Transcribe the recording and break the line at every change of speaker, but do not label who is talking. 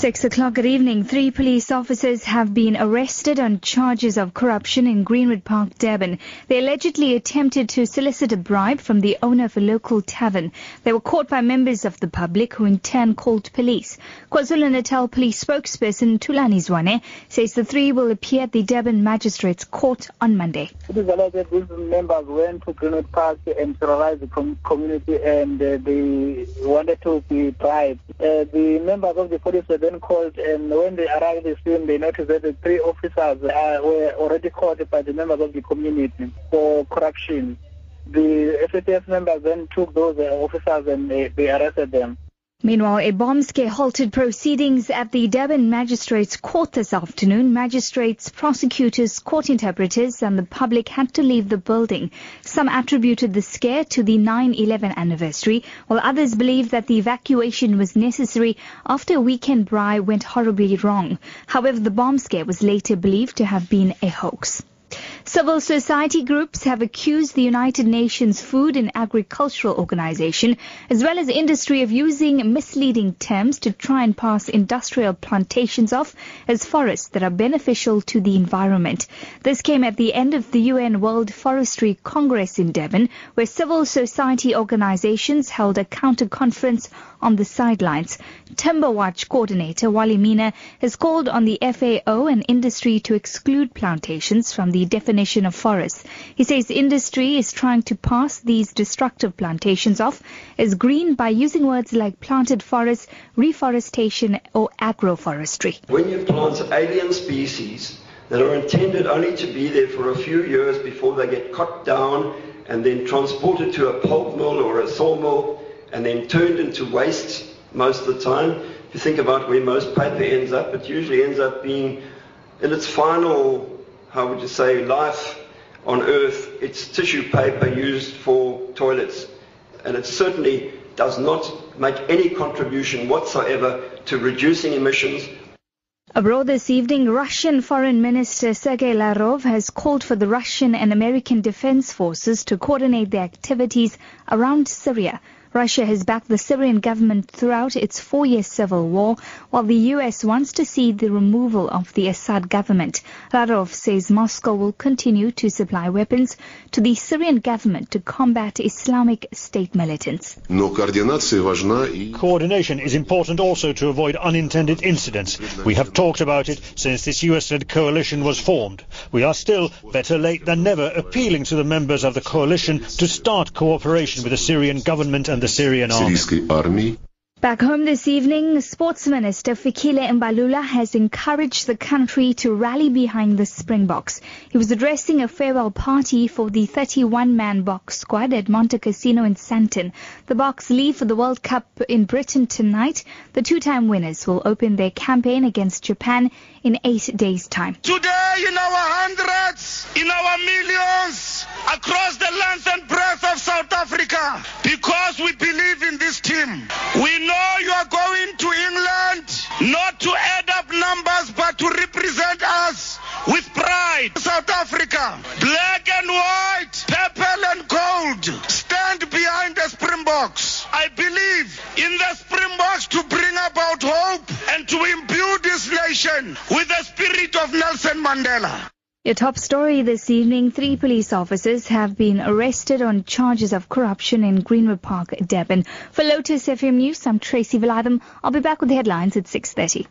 Six o'clock at evening. Three police officers have been arrested on charges of corruption in Greenwood Park, Durban. They allegedly attempted to solicit a bribe from the owner of a local tavern. They were caught by members of the public who in turn called police. KwaZulu-Natal police spokesperson Thulani Zwane says the three will appear at the Durban Magistrates Court on Monday.
It is alleged these members went to Greenwood Park and terrorized the com- community and uh, they wanted to be bribed. Uh, the members of the police were then called and when they arrived the scene they noticed that the three officers were already caught by the members of the community for corruption. The SAPS members then took those uh, officers and they arrested them.
Meanwhile, a bomb scare halted proceedings at the Durban Magistrates Court this afternoon. Magistrates, prosecutors, court interpreters and the public had to leave the building. Some attributed the scare to the 9-11 anniversary, while others believe that the evacuation was necessary after a weekend braai went horribly wrong. However, the bomb scare was later believed to have been a hoax. Civil society groups have accused the United Nations Food and Agricultural Organization as well as industry of using misleading terms to try and pass industrial plantations off as forests that are beneficial to the environment. This came at the end of the UN World Forestry Congress in Durban, where civil society organizations held a counter conference on the sidelines. Timberwatch coordinator Wally Menne has called on the FAO and industry to exclude plantations from the definition of forests. He says industry is trying to pass these destructive plantations off as green by using words like planted forests, reforestation or agroforestry.
When you plant alien species that are intended only to be there for a few years before they get cut down and then transported to a pulp mill or a sawmill and then turned into waste most of the time. If you think about where most paper ends up, it usually ends up being in its final, how would you say, life on Earth, it's tissue paper used for toilets. And it certainly does not make any contribution whatsoever to reducing emissions
Abroad this evening, Russian Foreign Minister Sergei Lavrov has called for the Russian and American defense forces to coordinate their activities around Syria. Russia has backed the Syrian government throughout its four-year civil war, while the U.S. wants to see the removal of the Assad government. Lavrov says Moscow will continue to supply weapons to the Syrian government to combat Islamic State militants.
Coordination is important also to avoid unintended incidents. We have talked about it since this US-led coalition was formed. We are still, better late than never, appealing to the members of the coalition to start cooperation with the Syrian government and the Syrian army.
Back home this evening, Sports Minister Fikile Mbalula has encouraged the country to rally behind the Springboks. He was addressing a farewell party for the 31-man Bok squad at Montecasino in Sandton. The Boks leave for the World Cup in Britain tonight. The two-time winners will open their campaign against Japan in eight days' time.
Today, in our hundreds, in our millions, not to add up numbers but to represent us with pride. South Africa, black and white, purple and gold, stand behind the Springboks. I believe in the Springboks to bring about hope and to imbue this nation with the spirit of Nelson Mandela.
Your top story this evening, three police officers have been arrested on charges of corruption in Greenwood Park, Durban. For Lotus FM News, I'm Tracy Valiathan. I'll be back with the headlines at 6.30.